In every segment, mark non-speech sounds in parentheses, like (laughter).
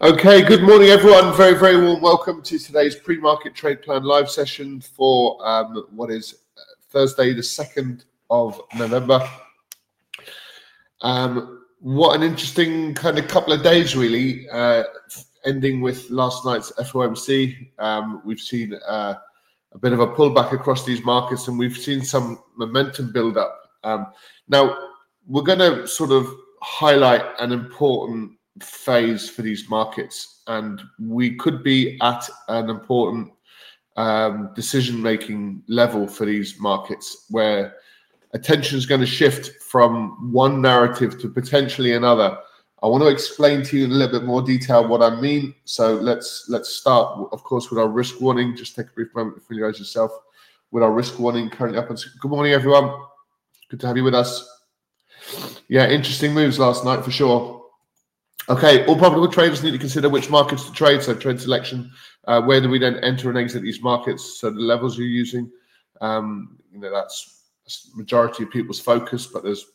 Okay, good morning, everyone. Very, very warm welcome to today's pre-market trade plan live session for um, what is uh, Thursday, the second of November. Um, what an interesting kind of couple of days, really. Uh, ending with last night's FOMC, um, we've seen uh, a bit of a pullback across these markets, and we've seen some momentum build up. Um, now, we're going to sort of highlight an important phase for these markets, and we could be at an important um, decision making level for these markets where attention is going to shift from one narrative to potentially another. I want to explain to you in a little bit more detail what I mean. So let's let's start, of course, with our risk warning. Just take a brief moment to familiarize yourself with our risk warning currently up. And good morning, everyone. Good to have you with us. Yeah, interesting moves last night for sure. Okay, all profitable traders need to consider which markets to trade. So trade selection, uh, where do we then enter and exit these markets? So the levels you're using, um, you know, that's majority of people's focus, but there's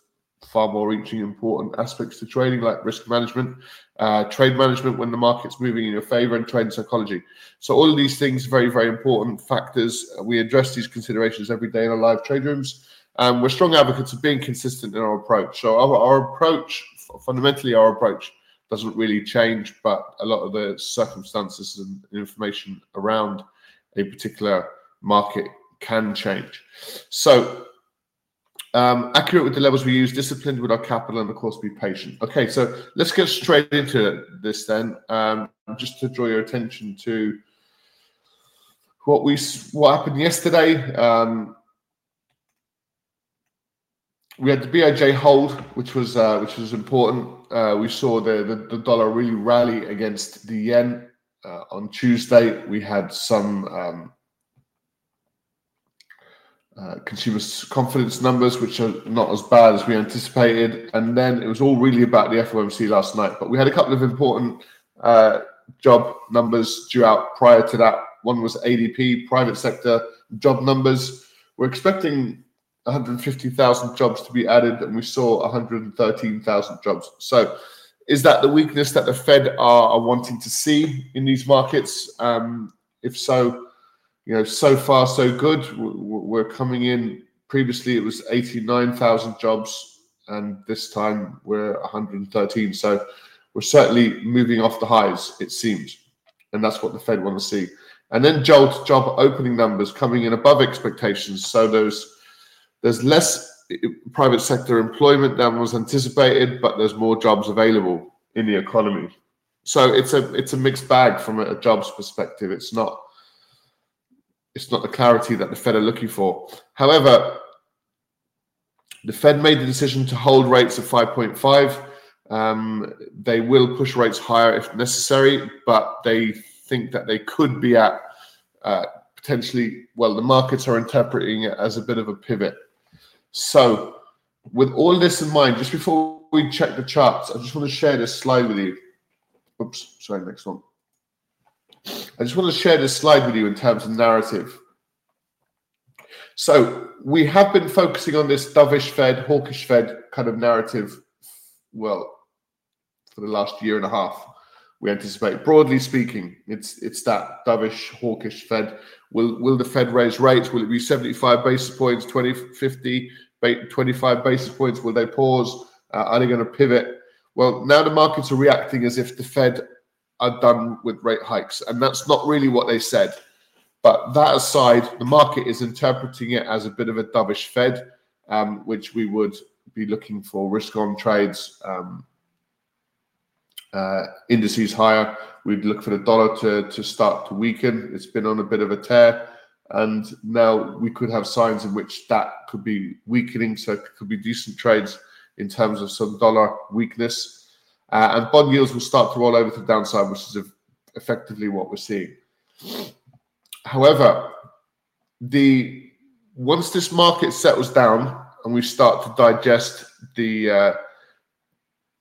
far more reaching important aspects to trading like risk management, uh, trade management when the market's moving in your favor, and trade psychology. So all of these things, are very, very important factors. We address these considerations every day in our live trade rooms. Um, we're strong advocates of being consistent in our approach. So our, our approach, fundamentally our approach, doesn't really change, but a lot of the circumstances and information around a particular market can change. So, um, accurate with the levels we use, disciplined with our capital, and of course, be patient. Okay, so let's get straight into this then. Um, just to draw your attention to what we what happened yesterday. Um, we had the BOJ hold, which was uh, which was important. Uh, we saw the, the, the dollar really rally against the yen uh, on Tuesday. We had some um, uh, consumer confidence numbers, which are not as bad as we anticipated, and then it was all really about the FOMC last night. But we had a couple of important uh, job numbers due out prior to that. One was ADP, private sector job numbers. We're expecting 150,000 jobs to be added, and we saw 113,000 jobs. So, is that the weakness that the Fed are, are wanting to see in these markets? Um, if so, you know, so far so good. We're coming in. Previously, it was 89,000 jobs, and this time we're 113. So, we're certainly moving off the highs. It seems, and that's what the Fed want to see. And then jolt job opening numbers coming in above expectations. So those there's less private sector employment than was anticipated, but there's more jobs available in the economy. So it's a it's a mixed bag from a jobs perspective. It's not it's not the clarity that the Fed are looking for. However, the Fed made the decision to hold rates at 5.5. Um, they will push rates higher if necessary, but they think that they could be at uh, potentially. Well, the markets are interpreting it as a bit of a pivot. So, with all this in mind, just before we check the charts, I just want to share this slide with you. Oops, sorry, next one. I just want to share this slide with you in terms of narrative. So, we have been focusing on this dovish Fed, hawkish Fed kind of narrative, well, for the last year and a half. We anticipate, broadly speaking, it's it's that dovish, hawkish Fed. Will will the Fed raise rates? Will it be 75 basis points, 20, 50, 25 basis points? Will they pause? Uh, are they going to pivot? Well, now the markets are reacting as if the Fed are done with rate hikes, and that's not really what they said. But that aside, the market is interpreting it as a bit of a dovish Fed, um, which we would be looking for risk on trades, um, indices higher. We'd look for the dollar to, to start to weaken. It's been on a bit of a tear. And now we could have signs in which that could be weakening. So it could be decent trades in terms of some dollar weakness. Uh, and bond yields will start to roll over to the downside, which is effectively what we're seeing. However, the once this market settles down and we start to digest the uh,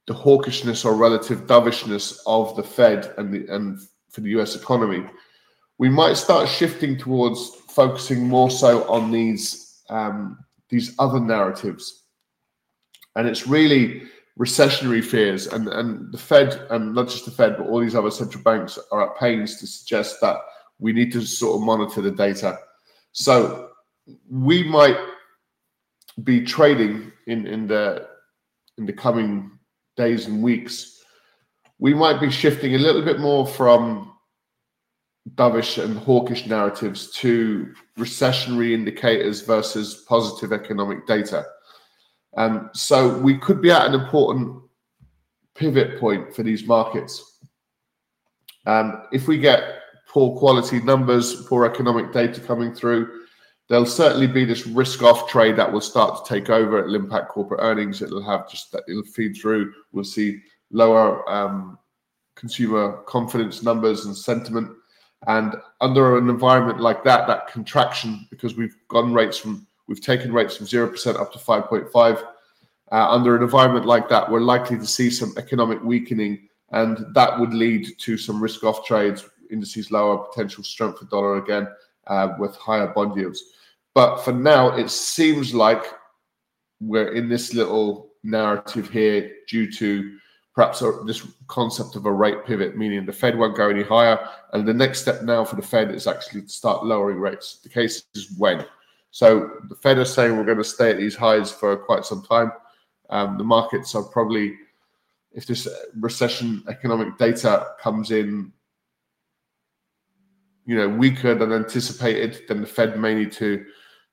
the hawkishness or relative dovishness of the Fed and the and for the US economy, we might start shifting towards focusing more so on these um, these other narratives, and it's really recessionary fears, and, and the Fed, and not just the Fed, but all these other central banks are at pains to suggest that we need to sort of monitor the data. So we might be trading in, in the in the coming days and weeks. We might be shifting a little bit more from dovish and hawkish narratives to recessionary indicators versus positive economic data. Um, so we could be at an important pivot point for these markets. Um, if we get poor quality numbers, poor economic data coming through, there'll certainly be this risk off trade that will start to take over. It'll impact corporate earnings. It'll have just that it'll feed through. We'll see lower um, consumer confidence numbers and sentiment. And under an environment like that, that contraction, because we've gone rates from We've taken rates from 0% up to 5.5. Uh, under an environment like that, we're likely to see some economic weakening, and that would lead to some risk off trades, indices lower, potential strength for dollar again, uh, with higher bond yields. But for now, it seems like we're in this little narrative here due to perhaps this concept of a rate pivot, meaning the Fed won't go any higher. And the next step now for the Fed is actually to start lowering rates. The case is when. So the Fed are saying we're going to stay at these highs for quite some time. Um, the markets are probably, if this recession economic data comes in, you know, weaker than anticipated, then the Fed may need to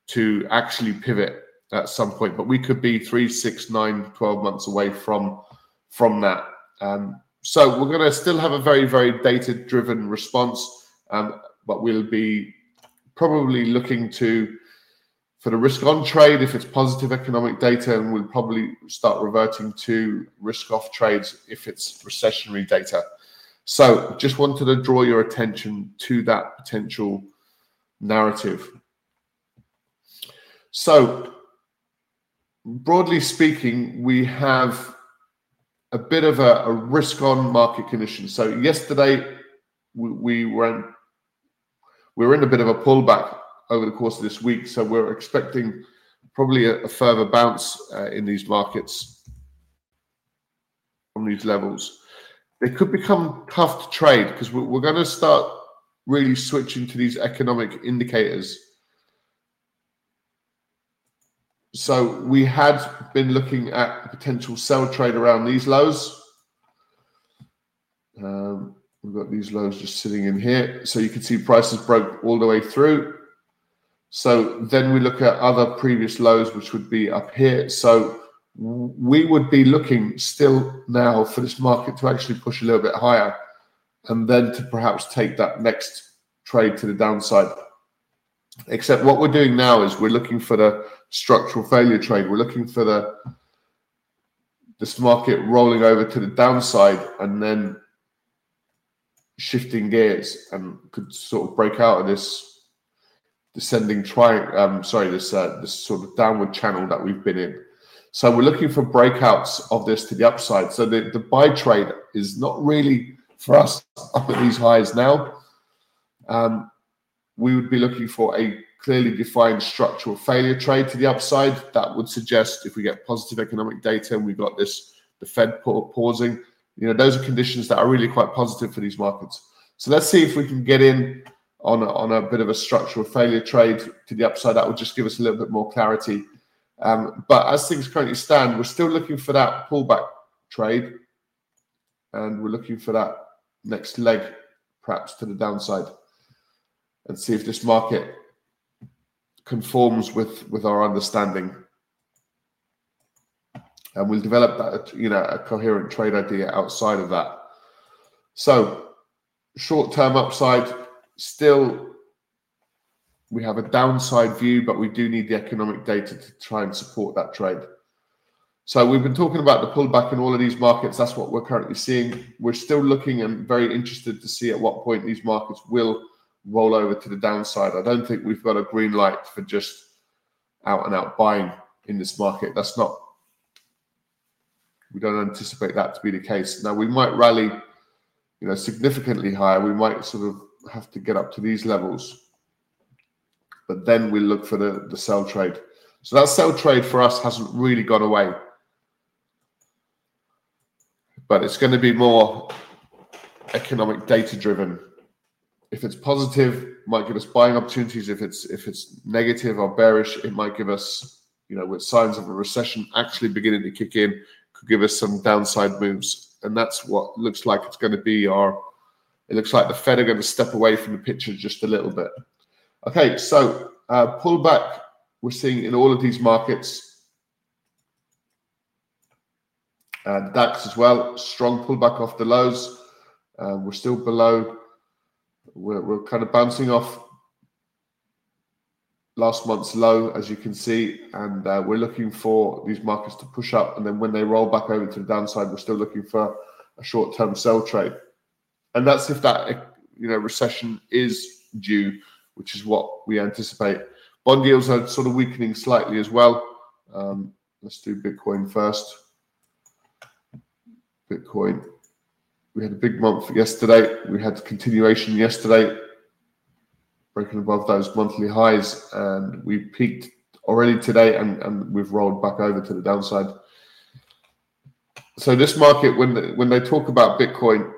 to actually pivot at some point. But we could be three, six, nine, 12 months away from from that. Um, so we're going to still have a very, very data driven response, um, but we'll be probably looking to for the risk on trade, if it's positive economic data, and we'll probably start reverting to risk off trades if it's recessionary data. So, just wanted to draw your attention to that potential narrative. So, broadly speaking, we have a bit of a, a risk on market condition. So, yesterday we, we were in, we were in a bit of a pullback over the course of this week. So we're expecting probably a, a further bounce uh, in these markets from these levels. They could become tough to trade because we're, we're going to start really switching to these economic indicators. So we had been looking at potential sell trade around these lows. Um, we've got these lows just sitting in here. So you can see prices broke all the way through. So then we look at other previous lows, which would be up here. So we would be looking still now for this market to actually push a little bit higher and then to perhaps take that next trade to the downside. Except what we're doing now is we're looking for the structural failure trade. We're looking for the this market rolling over to the downside and then shifting gears and could sort of break out of this descending triangle. Um, sorry, this uh, this sort of downward channel that we've been in. So we're looking for breakouts of this to the upside. So the, the buy trade is not really for us up at these highs now. Um, we would be looking for a clearly defined structural failure trade to the upside. That would suggest if we get positive economic data and we've got this the Fed pausing, you know, those are conditions that are really quite positive for these markets. So let's see if we can get in on a, on a bit of a structural failure trade to the upside. That would just give us a little bit more clarity. Um, but as things currently stand, we're still looking for that pullback trade, and we're looking for that next leg, perhaps to the downside, and see if this market conforms with with our understanding. And we'll develop that, you know, a coherent trade idea outside of that. So, short-term upside still we have a downside view, but we do need the economic data to try and support that trade. So we've been talking about the pullback in all of these markets. That's what we're currently seeing. We're still looking and very interested to see at what point these markets will roll over to the downside. I don't think we've got a green light for just out and out buying in this market. That's not. We don't anticipate that to be the case. Now we might rally, you know, significantly higher. We might sort of have to get up to these levels. But then we look for the, the sell trade. So that sell trade for us hasn't really gone away. but it's going to be more economic data driven. If it's positive, might give us buying opportunities. If it's if it's negative or bearish, it might give us, you know, with signs of a recession actually beginning to kick in, could give us some downside moves. And that's what looks like it's going to be our it looks like the Fed are going to step away from the picture just a little bit. Okay, so uh, pullback we're seeing in all of these markets. Uh, DAX as well, strong pullback off the lows. Uh, we're still below. We're, we're kind of bouncing off last month's low, as you can see, and uh, we're looking for these markets to push up. And then when they roll back over to the downside, we're still looking for a short-term sell trade and that's if that you know recession is due, which is what we anticipate. Bond yields are sort of weakening slightly as well. Um, let's do Bitcoin first. Bitcoin. We had a big month yesterday. We had continuation yesterday, breaking above those monthly highs, and we peaked already today, and, and we've rolled back over to the downside. So this market, when they, when they talk about Bitcoin,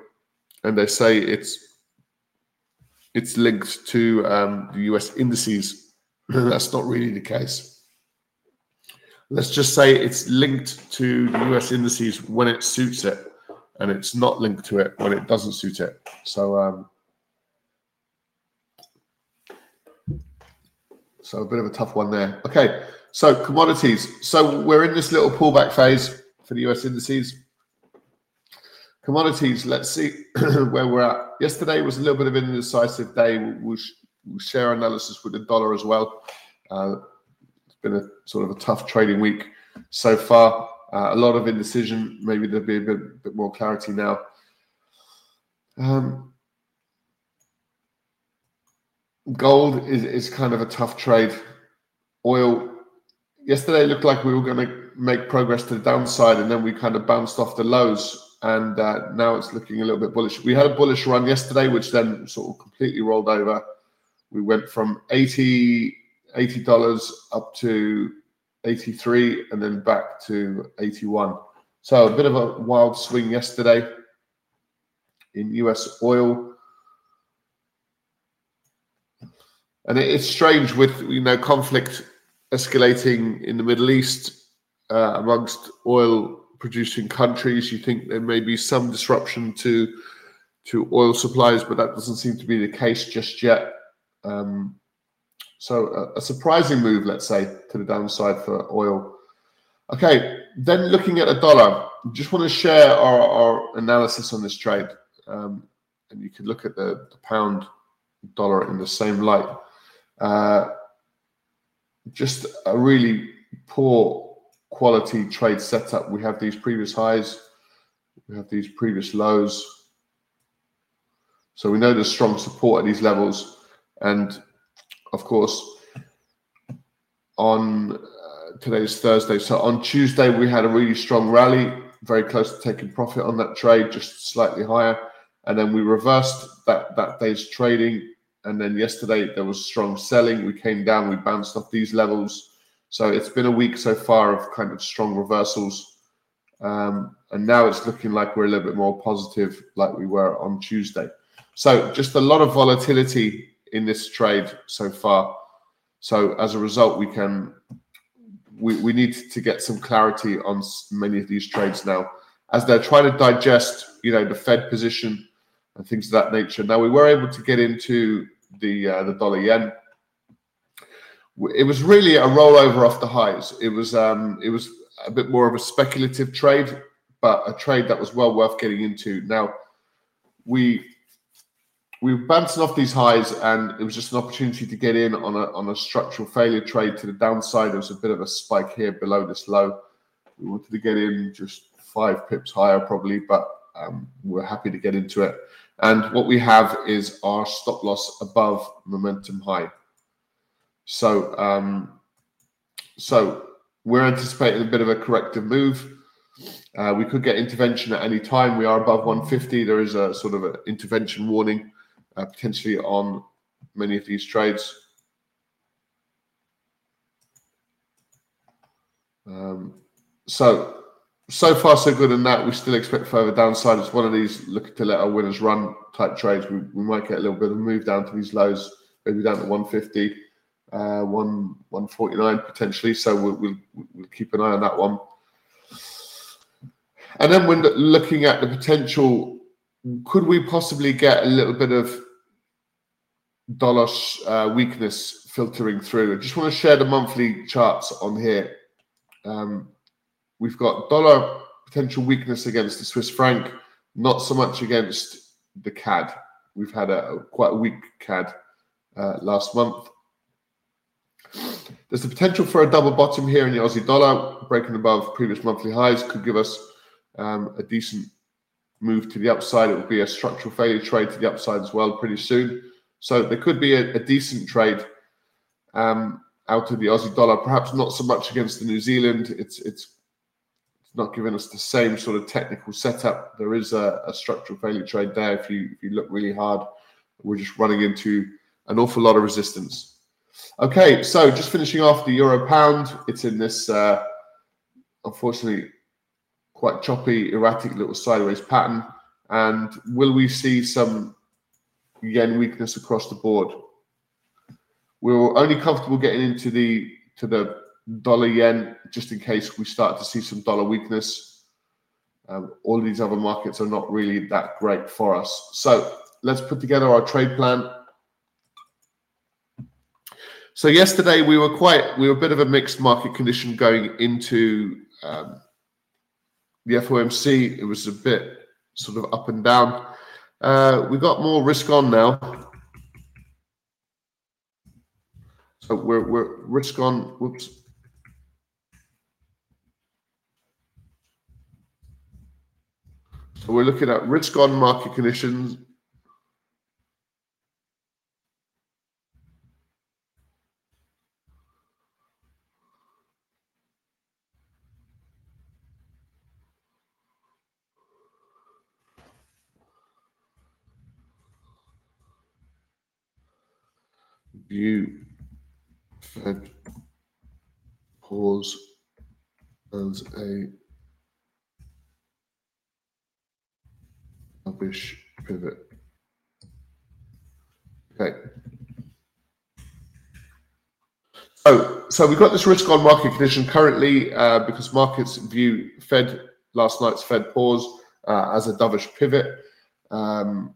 and they say it's it's linked to um, the US indices. (laughs) That's not really the case. Let's just say it's linked to the US indices when it suits it, and it's not linked to it when it doesn't suit it. So, um, so a bit of a tough one there. Okay, so commodities. So we're in this little pullback phase for the US indices. Commodities, let's see (clears throat) where we're at. Yesterday was a little bit of an indecisive day. We'll, we'll share analysis with the dollar as well. Uh, it's been a sort of a tough trading week so far. Uh, a lot of indecision. Maybe there'll be a bit, bit more clarity now. Um, gold is, is kind of a tough trade. Oil, yesterday looked like we were going to make progress to the downside, and then we kind of bounced off the lows and uh, now it's looking a little bit bullish. We had a bullish run yesterday, which then sort of completely rolled over. We went from 80 dollars up to 83 and then back to 81. So a bit of a wild swing yesterday in US oil. And it's strange with you know conflict escalating in the Middle East uh, amongst oil producing countries. You think there may be some disruption to to oil supplies, but that doesn't seem to be the case just yet. Um, so a, surprising move, let's say, to the downside for oil. Okay, then looking at the dollar, just want to share our, our analysis on this trade, um, and you can look at the, the, pound dollar in the same light. Uh, just a really poor quality trade setup. We have these previous highs, we have these previous lows. So we know there's strong support at these levels. And of course, on uh, today's Thursday, so on Tuesday, we had a really strong rally, very close to taking profit on that trade, just slightly higher. And then we reversed that, that day's trading. And then yesterday, there was strong selling. We came down, we bounced off these levels so it's been a week so far of kind of strong reversals. Um, and now it's looking like we're a little bit more positive, like we were on Tuesday. So just a lot of volatility in this trade so far. So as a result, we can we, we need to get some clarity on many of these trades now, as they're trying to digest, you know, the Fed position and things of that nature. Now we were able to get into the uh, the dollar yen it was really a rollover off the highs. It was um, it was a bit more of a speculative trade, but a trade that was well worth getting into. Now we we were bouncing off these highs, and it was just an opportunity to get in on a on a structural failure trade to the downside. There was a bit of a spike here below this low. We wanted to get in just five pips higher, probably, but um, we're happy to get into it. And what we have is our stop loss above momentum high. So, um, so we're anticipating a bit of a corrective move. Uh, we could get intervention at any time. We are above 150. There is a sort of an intervention warning uh, potentially on many of these trades. Um, so, so far so good in that. We still expect further downside. It's one of these looking to let our winners run type trades. We, we might get a little bit of a move down to these lows, maybe down to 150, uh, 1 149 potentially. So we'll, we'll, we'll keep an eye on that one. And then when looking at the potential, could we possibly get a little bit of dollar uh, weakness filtering through? I just want to share the monthly charts on here. Um, we've got dollar potential weakness against the Swiss franc, not so much against the CAD. We've had a, a quite a weak CAD uh, last month. There's the potential for a double bottom here in the Aussie dollar, breaking above previous monthly highs could give us um, a decent move to the upside. It would be a structural failure trade to the upside as well pretty soon. So there could be a, a decent trade um, out of the Aussie dollar, perhaps not so much against the New Zealand. It's it's not giving us the same sort of technical setup. There is a, a structural failure trade there. If you if you look really hard, we're just running into an awful lot of resistance. Okay, so just finishing off the euro pound. It's in this uh, unfortunately quite choppy, erratic little sideways pattern. And will we see some yen weakness across the board? We are only comfortable getting into the to the dollar yen just in case we start to see some dollar weakness. Um, all these other markets are not really that great for us. So let's put together our trade plan. So yesterday we were quite we were a bit of a mixed market condition going into um, the FOMC. It was a bit sort of up and down. Uh, we got more risk on now. So we're, we're risk on, whoops. So we're looking at risk on market conditions view Fed pause as a dovish pivot. Okay. So, so we've got this risk on market condition currently uh, because markets view Fed last night's Fed pause uh, as a dovish pivot. Um,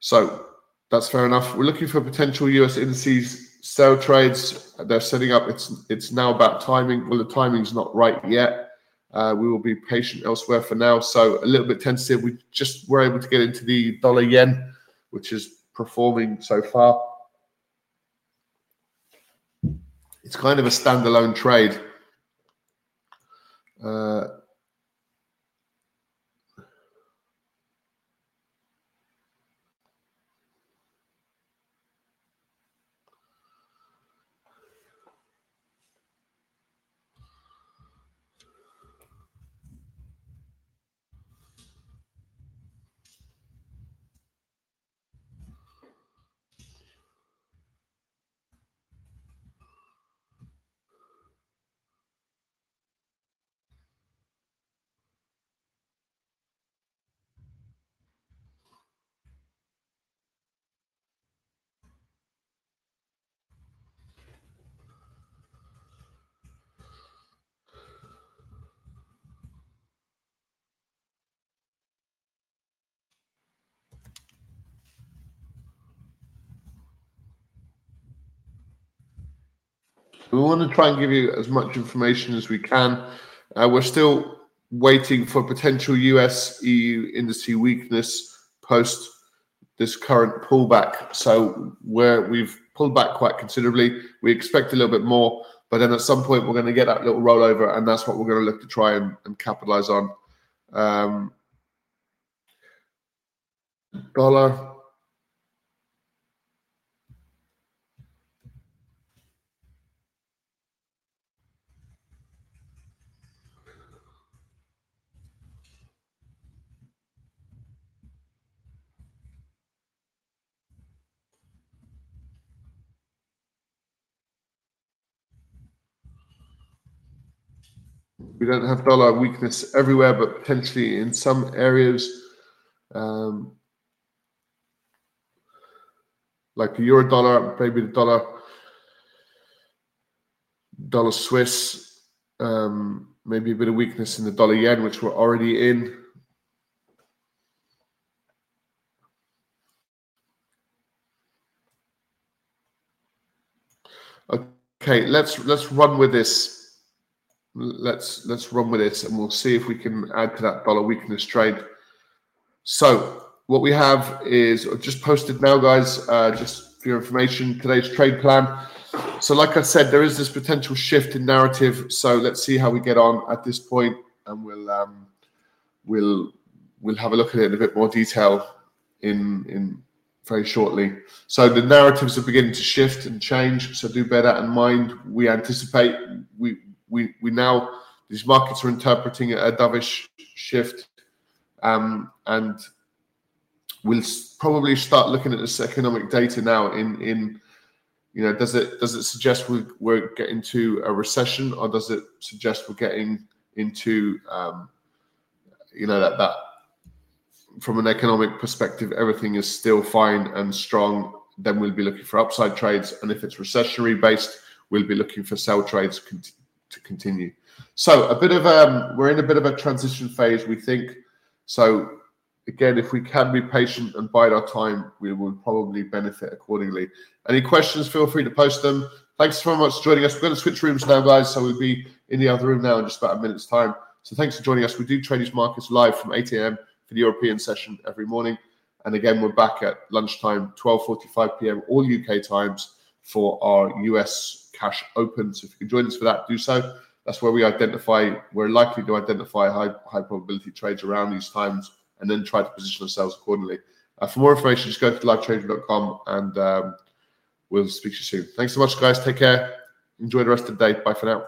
so that's fair enough. We're looking for potential US indices sell trades. They're setting up. It's it's now about timing. Well, the timing's not right yet. Uh, we will be patient elsewhere for now. So a little bit tentative. We just were able to get into the dollar yen, which is performing so far. It's kind of a standalone trade. Uh, We want to try and give you as much information as we can. Uh, we're still waiting for potential US EU industry weakness post this current pullback. So where we've pulled back quite considerably, we expect a little bit more, but then at some point we're going to get that little rollover, and that's what we're going to look to try and, and capitalize on. Um, dollar we don't have dollar weakness everywhere, but potentially in some areas. Um, like the euro dollar, maybe the dollar, dollar Swiss, um, maybe a bit of weakness in the dollar yen, which we're already in. Okay, let's let's run with this. Let's let's run with this, and we'll see if we can add to that dollar weakness trade. So what we have is just posted now, guys. Uh, just for your information, today's trade plan. So, like I said, there is this potential shift in narrative. So let's see how we get on at this point, and we'll um, we'll we'll have a look at it in a bit more detail in in very shortly. So the narratives are beginning to shift and change. So do bear that in mind. We anticipate we we we now these markets are interpreting a dovish shift, um, and we'll probably start looking at this economic data now. In in you know, does it does it suggest we, we're getting to a recession, or does it suggest we're getting into um, you know that that from an economic perspective, everything is still fine and strong, then we'll be looking for upside trades. And if it's recessionary based, we'll be looking for sell trades to continue. So a bit of um, we're in a bit of a transition phase, we think. So again, if we can be patient and bide our time, we will probably benefit accordingly. Any questions? Feel free to post them. Thanks so much for joining us. We're going to switch rooms now, guys. So we'll be in the other room now in just about a minute's time. So thanks for joining us. We do trade these markets live from 8 a.m for the European session every morning. And again, we're back at lunchtime, 12:45 p.m. all UK times for our US cash open. So if you can join us for that, do so. That's where we identify. We're likely to identify high high probability trades around these times, and then try to position ourselves accordingly. Uh, for more information, just go to livetrader.com and um, we'll speak to you soon. Thanks so much, guys. Take care. Enjoy the rest of the day. Bye for now.